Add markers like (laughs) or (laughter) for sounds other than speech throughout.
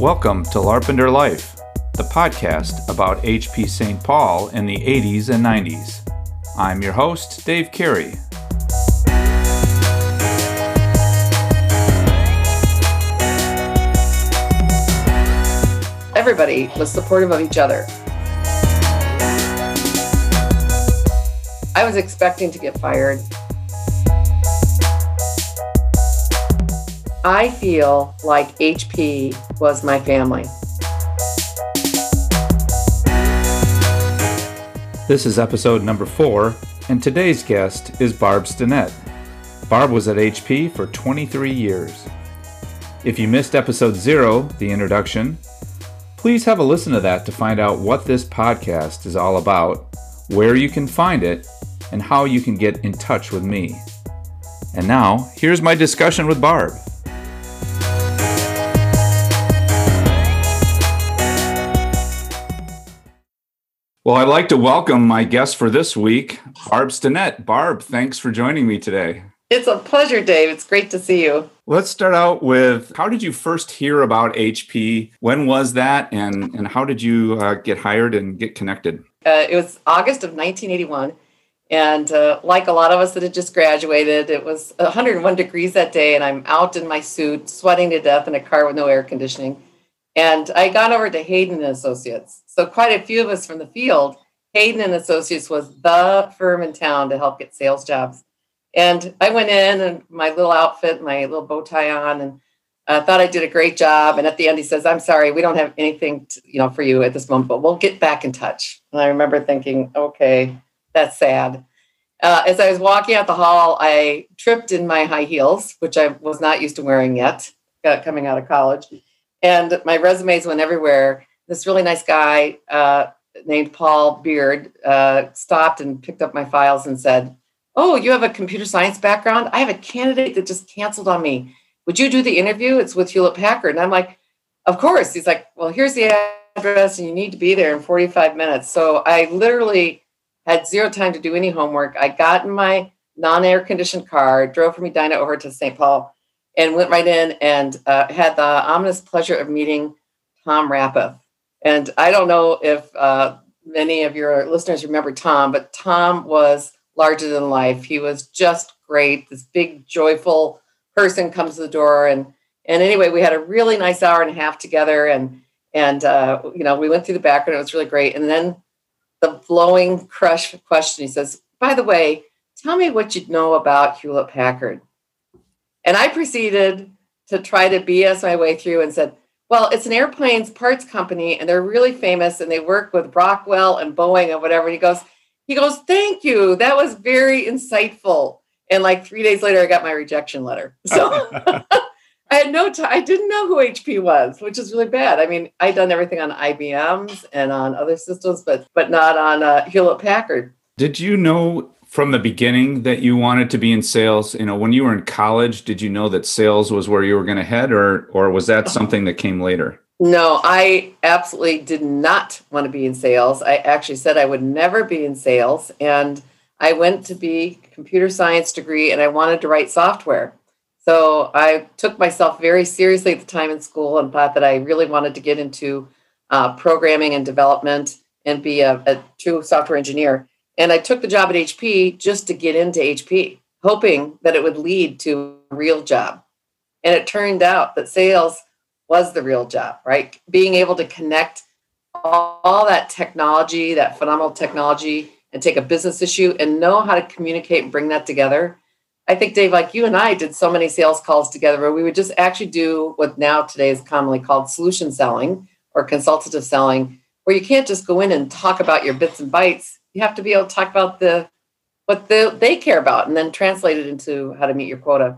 Welcome to LARPender Life, the podcast about HP St. Paul in the 80s and 90s. I'm your host, Dave Carey. Everybody was supportive of each other. I was expecting to get fired I feel like HP was my family. This is episode number four, and today's guest is Barb Stinnett. Barb was at HP for 23 years. If you missed episode zero, the introduction, please have a listen to that to find out what this podcast is all about, where you can find it, and how you can get in touch with me. And now, here's my discussion with Barb. Well, I'd like to welcome my guest for this week, Barb Stinnett. Barb, thanks for joining me today. It's a pleasure, Dave. It's great to see you. Let's start out with how did you first hear about HP? When was that? And, and how did you uh, get hired and get connected? Uh, it was August of 1981. And uh, like a lot of us that had just graduated, it was 101 degrees that day, and I'm out in my suit, sweating to death in a car with no air conditioning. And I got over to Hayden and Associates. So quite a few of us from the field, Hayden and Associates was the firm in town to help get sales jobs. And I went in and my little outfit, my little bow tie on, and I thought I did a great job. And at the end, he says, "I'm sorry, we don't have anything, to, you know, for you at this moment, but we'll get back in touch." And I remember thinking, "Okay, that's sad." Uh, as I was walking out the hall, I tripped in my high heels, which I was not used to wearing yet, uh, coming out of college and my resumes went everywhere. This really nice guy uh, named Paul Beard uh, stopped and picked up my files and said, "Oh, you have a computer science background. I have a candidate that just canceled on me. Would you do the interview? It's with Hewlett Packard." And I'm like, "Of course." He's like, "Well, here's the address, and you need to be there in 45 minutes." So I literally had zero time to do any homework. I got in my non-air conditioned car, drove from Edina over to St. Paul and went right in and uh, had the ominous pleasure of meeting Tom Rapputh. And I don't know if uh, many of your listeners remember Tom, but Tom was larger than life. He was just great. This big, joyful person comes to the door, and and anyway, we had a really nice hour and a half together, and and uh, you know we went through the background. It was really great. And then the blowing crush question. He says, "By the way, tell me what you know about Hewlett Packard." And I proceeded to try to BS my way through and said, well, it's an airplanes parts company and they're really famous and they work with Rockwell and Boeing and whatever. And he goes, he goes, thank you. That was very insightful. And like three days later, I got my rejection letter. (laughs) So (laughs) I had no time. I didn't know who HP was, which is really bad. I mean, I'd done everything on IBMs and on other systems, but but not on uh, Hewlett Packard. Did you know from the beginning that you wanted to be in sales? You know, when you were in college, did you know that sales was where you were going to head, or or was that something that came later? No, I absolutely did not want to be in sales. I actually said I would never be in sales, and I went to be computer science degree, and I wanted to write software. So I took myself very seriously at the time in school and thought that I really wanted to get into uh, programming and development and be a, a true software engineer. And I took the job at HP just to get into HP, hoping that it would lead to a real job. And it turned out that sales was the real job, right? Being able to connect all, that technology, that phenomenal technology, and take a business issue and know how to communicate and bring that together. I think, Dave, like you and I did so many sales calls together where we would just actually do what now today is commonly called solution selling or consultative selling, where you can't just go in and talk about your bits and bytes you have to be able to talk about the what the, they care about and then translate it into how to meet your quota.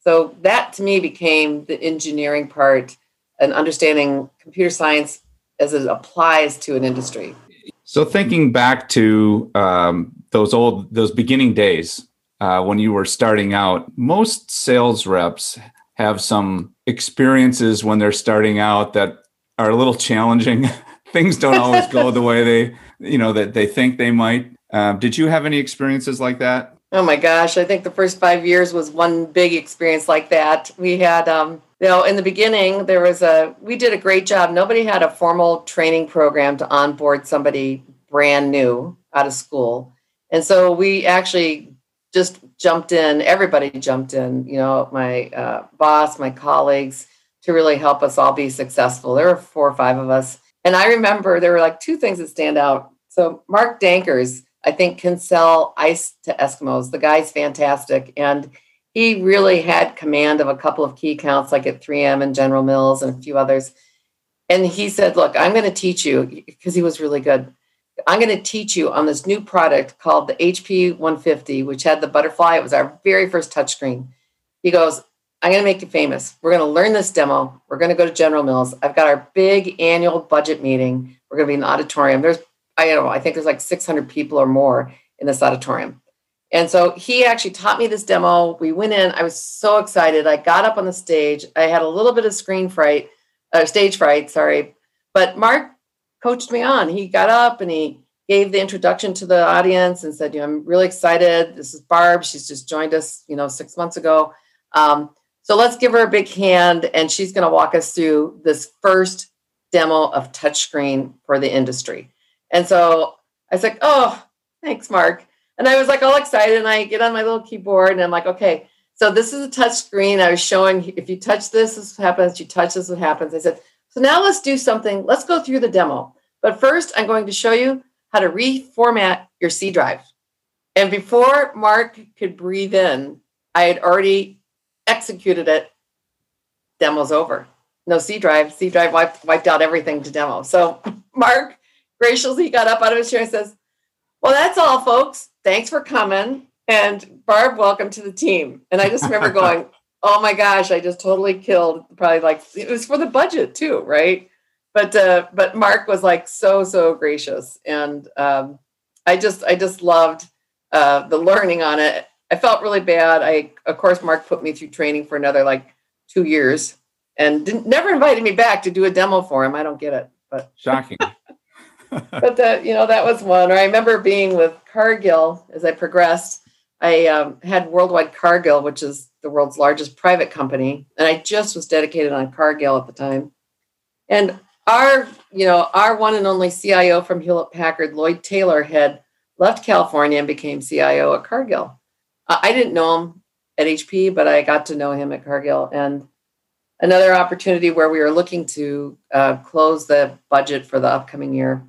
So that to me became the engineering part and understanding computer science as it applies to an industry. So thinking back to um, those old those beginning days uh, when you were starting out, most sales reps have some experiences when they're starting out that are a little challenging. (laughs) Things don't always go the way they you know that they think they might. Uh, did you have any experiences like that? Oh my gosh, I think the first five years was one big experience like that. We had, um, you know, in the beginning, there was a, we did a great job. Nobody had a formal training program to onboard somebody brand new out of school. And so we actually just jumped in, everybody jumped in, you know, my uh, boss, my colleagues, to really help us all be successful. There were four or five of us. And I remember there were like two things that stand out. So Mark Dankers, I think, can sell ice to Eskimos. The guy's fantastic. And he really had command of a couple of key accounts like at 3M and General Mills and a few others. And he said, Look, I'm going to teach you because he was really good. I'm going to teach you on this new product called the HP 150, which had the butterfly. It was our very first touchscreen. He goes, I'm going to make you famous. We're going to learn this demo. We're going to go to General Mills. I've got our big annual budget meeting. We're going to be in the auditorium. There's, I don't know, I think there's like 600 people or more in this auditorium. And so he actually taught me this demo. We went in. I was so excited. I got up on the stage. I had a little bit of screen fright, uh, stage fright, sorry. But Mark coached me on. He got up and he gave the introduction to the audience and said, you know, I'm really excited. This is Barb. She's just joined us, you know, six months ago. Um, so let's give her a big hand, and she's going to walk us through this first demo of touchscreen for the industry. And so I was like, oh, thanks, Mark. And I was like all excited, and I get on my little keyboard, and I'm like, okay, so this is a touch screen. I was showing if you touch this, this happens. You touch this, what happens. I said, so now let's do something. Let's go through the demo. But first, I'm going to show you how to reformat your C drive. And before Mark could breathe in, I had already executed it, demo's over. No C drive. C drive wiped, wiped out everything to demo. So (laughs) Mark graciously got up out of his chair and says, Well, that's all, folks. Thanks for coming. And Barb, welcome to the team. And I just remember (laughs) going, Oh my gosh, I just totally killed probably like it was for the budget too, right? But uh, but Mark was like so, so gracious. And um, I just I just loved uh, the learning on it I felt really bad. I, of course, Mark put me through training for another like two years and didn't, never invited me back to do a demo for him. I don't get it, but (laughs) shocking. but that, you know, that was one. Or I remember being with Cargill as I progressed. I um, had Worldwide Cargill, which is the world's largest private company, and I just was dedicated on Cargill at the time. And our, you know, our one and only CIO from Hewlett Packard, Lloyd Taylor, had left California and became CIO at Cargill. I didn't know him at HP, but I got to know him at Cargill. And another opportunity where we were looking to uh, close the budget for the upcoming year.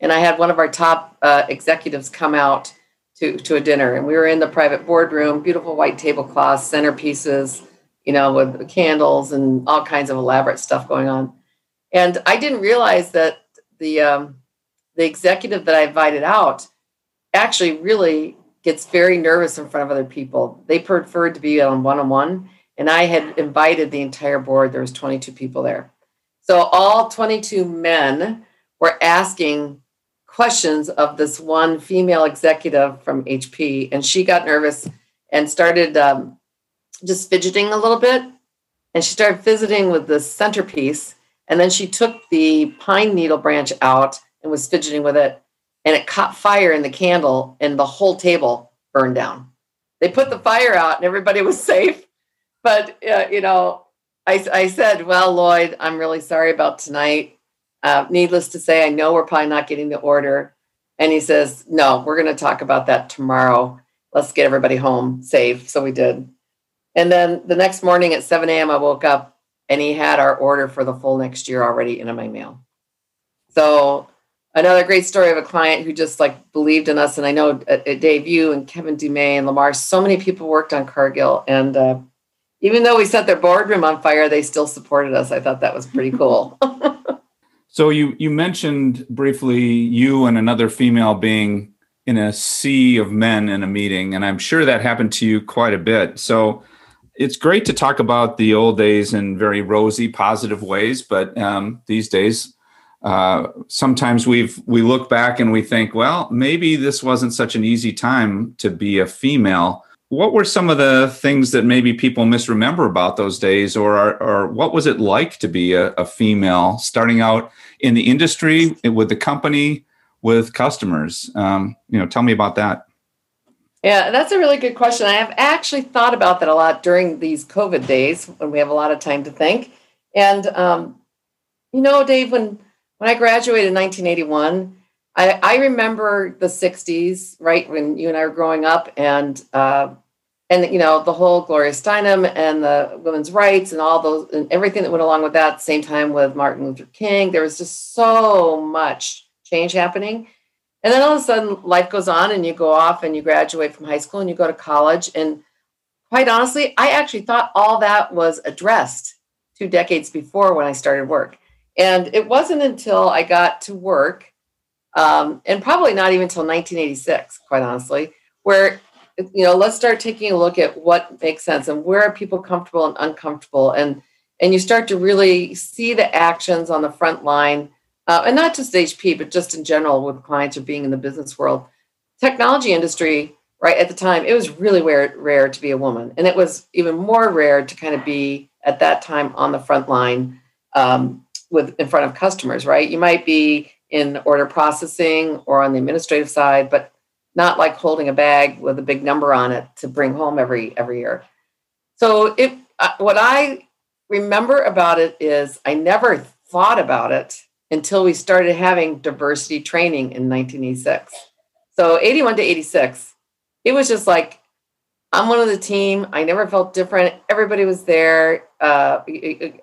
And I had one of our top uh, executives come out to, to a dinner, and we were in the private boardroom, beautiful white tablecloths, centerpieces, you know, with candles and all kinds of elaborate stuff going on. And I didn't realize that the um, the executive that I invited out actually really gets very nervous in front of other people. They preferred to be on one on one. And I had invited the entire board. There was 22 people there. So all 22 men were asking questions of this one female executive from HP. And she got nervous and started um, just fidgeting a little bit. And she started fidgeting with the centerpiece. And then she took the pine needle branch out and was fidgeting with it and it caught fire in the candle and the whole table burned down. They put the fire out and everybody (laughs) was safe. But, uh, you know, I, I said, well, Lloyd, I'm really sorry about tonight. Uh, needless to say, I know we're probably not getting the order. And he says, no, we're going to talk about that tomorrow. Let's get everybody home safe. So we did. And then the next morning at 7 a.m., I woke up and he had our order for the full next year already in my mail. So another great story of a client who just like believed in us. And I know at, Dave, you and Kevin Dumay and Lamar, so many people worked on Cargill. And uh, even though we set their boardroom on fire, they still supported us. I thought that was pretty cool. (laughs) so you you mentioned briefly you and another female being in a sea of men in a meeting, and I'm sure that happened to you quite a bit. So it's great to talk about the old days in very rosy, positive ways, but um, these days uh, sometimes we've we look back and we think, well, maybe this wasn't such an easy time to be a female. What were some of the things that maybe people misremember about those days, or or what was it like to be a, a female starting out in the industry with the company with customers? Um, you know, tell me about that. Yeah, that's a really good question. I have actually thought about that a lot during these COVID days when we have a lot of time to think. And um, you know, Dave, when when I graduated in 1981, I, I remember the 60s, right when you and I were growing up, and uh, and you know the whole Gloria Steinem and the women's rights and all those and everything that went along with that. Same time with Martin Luther King, there was just so much change happening. And then all of a sudden, life goes on, and you go off and you graduate from high school and you go to college. And quite honestly, I actually thought all that was addressed two decades before when I started work. And it wasn't until I got to work, um, and probably not even until 1986, quite honestly, where you know let's start taking a look at what makes sense and where are people comfortable and uncomfortable, and and you start to really see the actions on the front line, uh, and not just HP, but just in general with clients or being in the business world. Technology industry, right at the time, it was really rare, rare to be a woman, and it was even more rare to kind of be at that time on the front line. Um, with in front of customers, right? You might be in order processing or on the administrative side, but not like holding a bag with a big number on it to bring home every every year. So if uh, what I remember about it is I never thought about it until we started having diversity training in 1986. So 81 to 86, it was just like I'm one of the team. I never felt different. Everybody was there. Uh,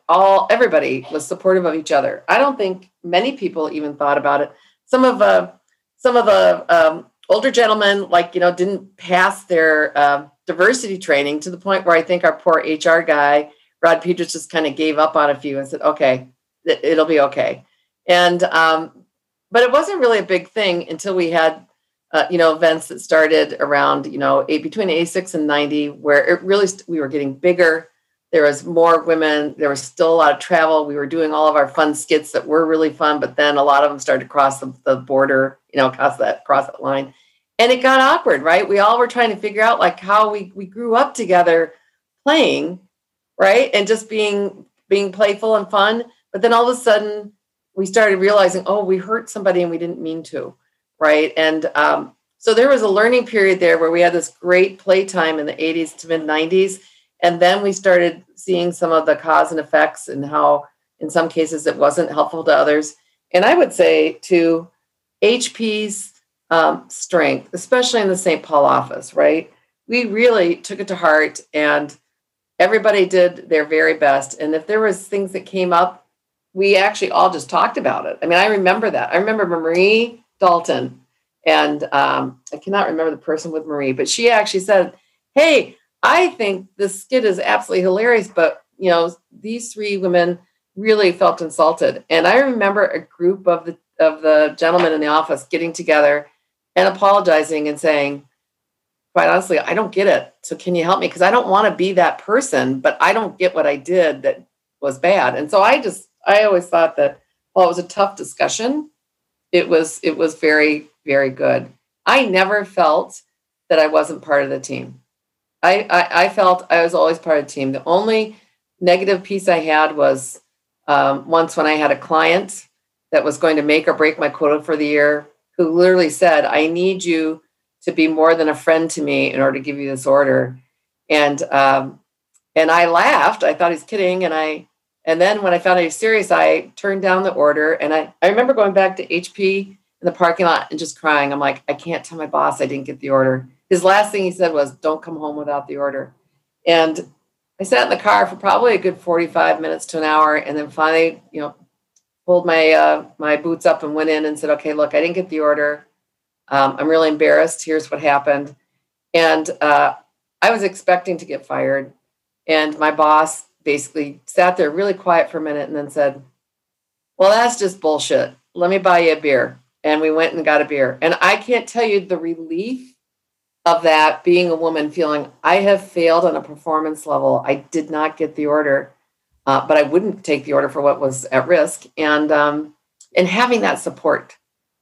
all everybody was supportive of each other. I don't think many people even thought about it. Some of uh, some of the um, older gentlemen, like you know, didn't pass their uh, diversity training to the point where I think our poor HR guy Rod Peters just kind of gave up on a few and said, "Okay, it'll be okay." And um, but it wasn't really a big thing until we had uh, you know, events that started around, you know, eight, between 86 and 90, where it really, st- we were getting bigger. There was more women. There was still a lot of travel. We were doing all of our fun skits that were really fun, but then a lot of them started to cross the, the border, you know, cross that, cross that line. And it got awkward, right? We all were trying to figure out like how we, we grew up together playing, right? And just being, being playful and fun. But then all of a sudden we started realizing, oh, we hurt somebody and we didn't mean to right? And um, so there was a learning period there where we had this great playtime in the 80s to mid 90s. And then we started seeing some of the cause and effects and how, in some cases, it wasn't helpful to others. And I would say to HP's um, strength, especially in the St. Paul office, right? We really took it to heart and everybody did their very best. And if there was things that came up, we actually all just talked about it. I mean, I remember that. I remember Marie Dalton. And um, I cannot remember the person with Marie, but she actually said, Hey, I think this skit is absolutely hilarious, but you know, these three women really felt insulted. And I remember a group of the of the gentlemen in the office getting together and apologizing and saying, quite honestly, I don't get it. So can you help me? Because I don't want to be that person, but I don't get what I did that was bad. And so I just I always thought that well, it was a tough discussion, it was it was very very good. I never felt that I wasn't part of the team. I, I, I felt I was always part of the team. The only negative piece I had was um, once when I had a client that was going to make or break my quota for the year, who literally said, "I need you to be more than a friend to me in order to give you this order," and um, and I laughed. I thought he's kidding, and I and then when I found out he was serious, I turned down the order. And I, I remember going back to HP in the parking lot and just crying. I'm like, I can't tell my boss I didn't get the order. His last thing he said was, Don't come home without the order. And I sat in the car for probably a good 45 minutes to an hour. And then finally, you know, pulled my uh, my boots up and went in and said, Okay, look, I didn't get the order. Um, I'm really embarrassed. Here's what happened. And uh, I was expecting to get fired. And my boss basically sat there really quiet for a minute and then said, Well, that's just bullshit. Let me buy you a beer. And we went and got a beer. And I can't tell you the relief of that being a woman feeling I have failed on a performance level. I did not get the order, uh, but I wouldn't take the order for what was at risk. And um, and having that support,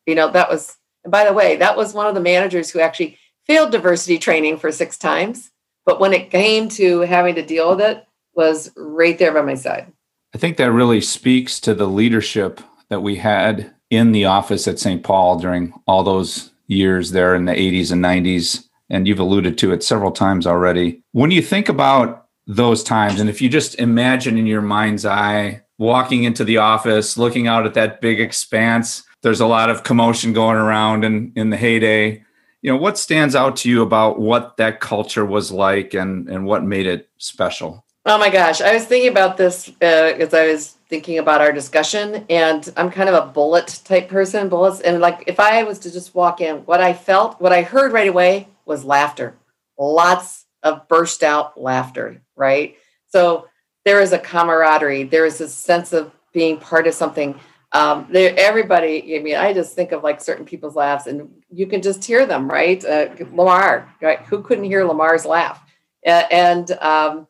you know, that was. And by the way, that was one of the managers who actually failed diversity training for six times. But when it came to having to deal with it, was right there by my side. I think that really speaks to the leadership that we had in the office at St. Paul during all those years there in the 80s and 90s. and you've alluded to it several times already. When you think about those times, and if you just imagine in your mind's eye walking into the office, looking out at that big expanse, there's a lot of commotion going around in, in the heyday. You know, what stands out to you about what that culture was like and, and what made it special? Oh my gosh, I was thinking about this uh, as I was thinking about our discussion, and I'm kind of a bullet type person. Bullets, and like if I was to just walk in, what I felt, what I heard right away was laughter, lots of burst out laughter, right? So there is a camaraderie, there is a sense of being part of something. Um, everybody. I mean, I just think of like certain people's laughs, and you can just hear them, right? Uh, Lamar, right? Who couldn't hear Lamar's laugh? Uh, and um,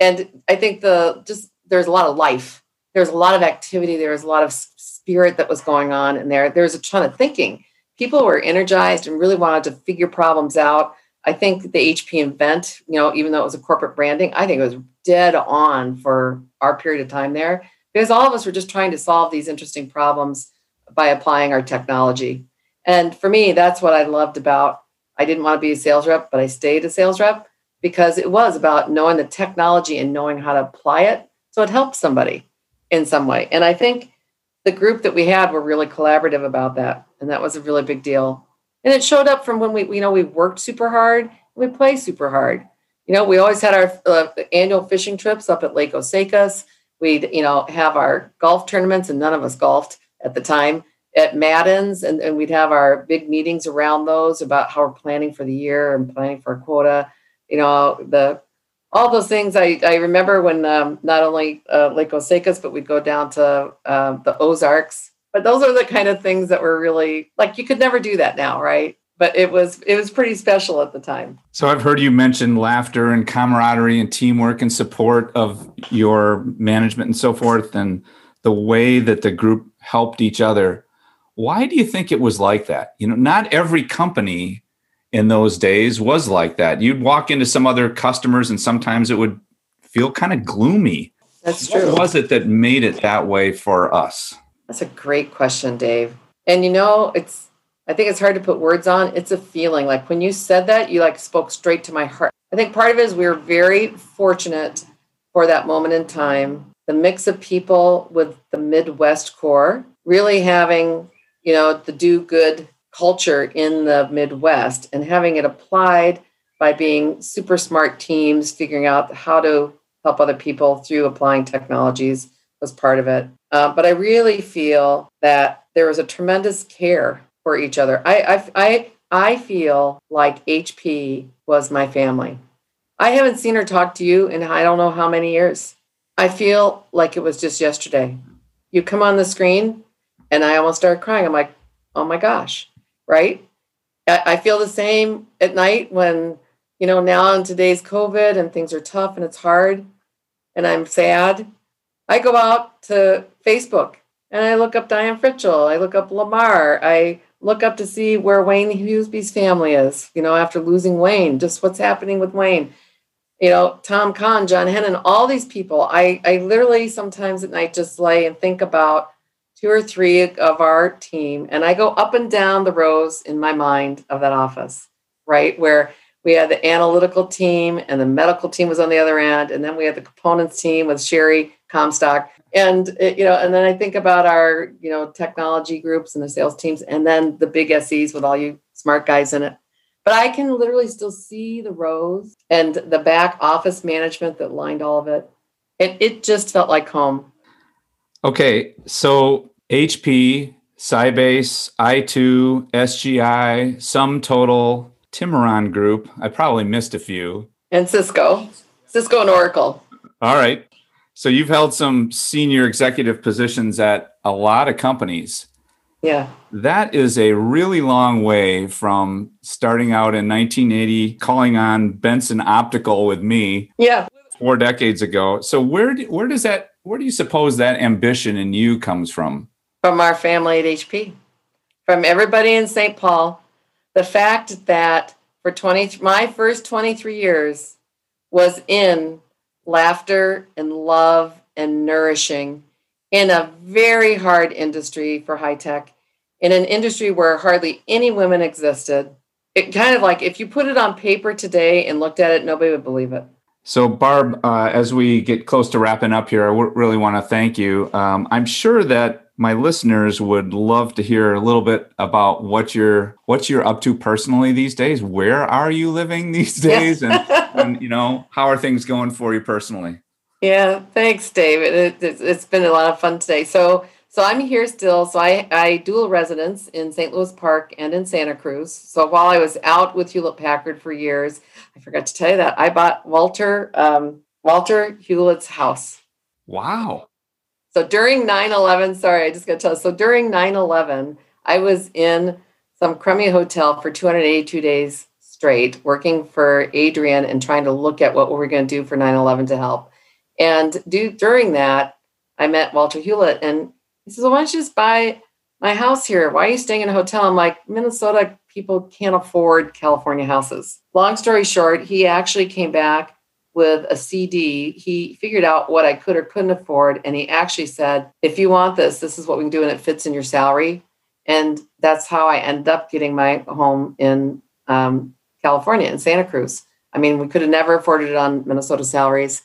and I think the just there's a lot of life. There's a lot of activity. There's a lot of spirit that was going on in there. There's a ton of thinking. People were energized and really wanted to figure problems out. I think the HP Invent, you know, even though it was a corporate branding, I think it was dead on for our period of time there because all of us were just trying to solve these interesting problems by applying our technology. And for me, that's what I loved about. I didn't want to be a sales rep, but I stayed a sales rep because it was about knowing the technology and knowing how to apply it so it helped somebody in some way. And I think the group that we had were really collaborative about that. And that was a really big deal. And it showed up from when we, you know, we worked super hard, we play super hard. You know, we always had our uh, annual fishing trips up at Lake Osakis. We'd, you know, have our golf tournaments, and none of us golfed at the time at Madden's, and, and we'd have our big meetings around those about how we're planning for the year and planning for a quota you know the all those things I, I remember when um, not only uh, Lake Osakis, but we'd go down to uh, the Ozarks. But those are the kind of things that were really like you could never do that now, right? But it was it was pretty special at the time. So I've heard you mention laughter and camaraderie and teamwork and support of your management and so forth, and the way that the group helped each other. Why do you think it was like that? You know, not every company in those days was like that. You'd walk into some other customers and sometimes it would feel kind of gloomy. That's true. What was it that made it that way for us? That's a great question, Dave. And you know, it's I think it's hard to put words on. It's a feeling. Like when you said that, you like spoke straight to my heart. I think part of it is we were very fortunate for that moment in time. The mix of people with the Midwest core really having, you know, the do good culture in the Midwest and having it applied by being super smart teams, figuring out how to help other people through applying technologies was part of it. Uh, but I really feel that there was a tremendous care for each other. I, I, I, I feel like HP was my family. I haven't seen her talk to you in I don't know how many years. I feel like it was just yesterday. You come on the screen and I almost start crying. I'm like, oh my gosh, right? I feel the same at night when, you know, now in today's COVID and things are tough and it's hard and I'm sad. I go out to Facebook and I look up Diane Fritchell. I look up Lamar. I look up to see where Wayne Husby's family is, you know, after losing Wayne, just what's happening with Wayne. You know, Tom Kahn, John Hennon, all these people. I, I literally sometimes at night just lay and think about two or three of our team, and I go up and down the rows in my mind of that office, right? Where we had the analytical team and the medical team was on the other end, and then we had the components team with Sherry Comstock. And it, you know, and then I think about our, you know, technology groups and the sales teams, and then the big SEs with all you smart guys in it. But I can literally still see the rows and the back office management that lined all of it. It it just felt like home. Okay, so HP, Sybase, i2, SGI, Sum Total, Timuron Group. I probably missed a few. And Cisco, Cisco and Oracle. All right. So you've held some senior executive positions at a lot of companies. Yeah. That is a really long way from starting out in 1980, calling on Benson Optical with me. Yeah. Four decades ago. So where do, where does that where do you suppose that ambition in you comes from? From our family at HP, from everybody in St. Paul. The fact that for 20, my first 23 years was in laughter and love and nourishing in a very hard industry for high tech, in an industry where hardly any women existed, it kind of like if you put it on paper today and looked at it, nobody would believe it. So, Barb, uh, as we get close to wrapping up here, I w- really want to thank you. Um, I'm sure that my listeners would love to hear a little bit about what you're what you're up to personally these days. Where are you living (laughs) these days, and, (laughs) and you know how are things going for you personally? Yeah, thanks, David. It, has been a lot of fun today. So, so I'm here still. So I, I dual residence in St. Louis Park and in Santa Cruz. So while I was out with Hewlett Packard for years, I forgot to tell you that I bought Walter um, Walter Hewlett's house. Wow. So during 9-11, sorry, I just got to tell you. So during 9-11, I was in some crummy hotel for 282 days straight, working for Adrian and trying to look at what we were going to do for 9-11 to help. And do, during that, I met Walter Hewlett and he says, well, why don't you just buy my house here? Why are you staying in a hotel? I'm like, Minnesota people can't afford California houses. Long story short, he actually came back with a CD. He figured out what I could or couldn't afford. And he actually said, if you want this, this is what we can do. And it fits in your salary. And that's how I ended up getting my home in um, California, in Santa Cruz. I mean, we could have never afforded it on Minnesota salaries.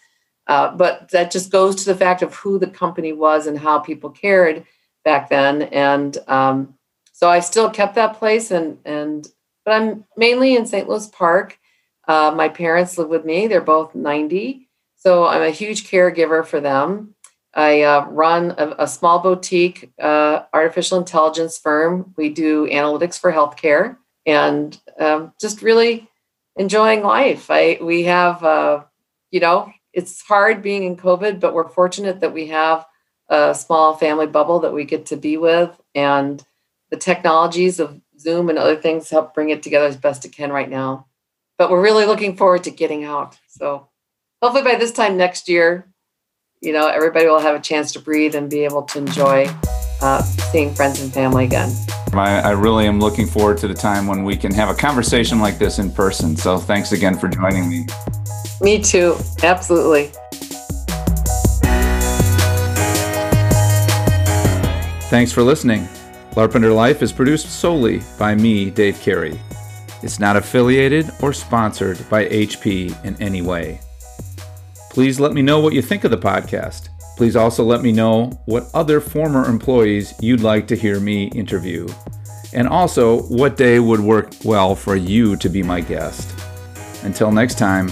Uh, but that just goes to the fact of who the company was and how people cared back then. And um, so I still kept that place, and and but I'm mainly in St. Louis Park. Uh, my parents live with me; they're both 90, so I'm a huge caregiver for them. I uh, run a, a, small boutique uh, artificial intelligence firm. We do analytics for healthcare, and um, just really enjoying life. I we have uh, you know it's hard being in COVID, but we're fortunate that we have a small family bubble that we get to be with, and the technologies of Zoom and other things help bring it together as best it can right now. But we're really looking forward to getting out. So hopefully by this time next year, you know, everybody will have a chance to breathe and be able to enjoy uh, seeing friends and family again. I, I really am looking forward to the time when we can have a conversation like this in person. So thanks again for joining me. Me too. Absolutely. Thanks for listening. LARPender Life is produced solely by me, Dave Carey. It's not affiliated or sponsored by HP in any way. Please let me know what you think of the podcast. Please also let me know what other former employees you'd like to hear me interview. And also, what day would work well for you to be my guest. Until next time,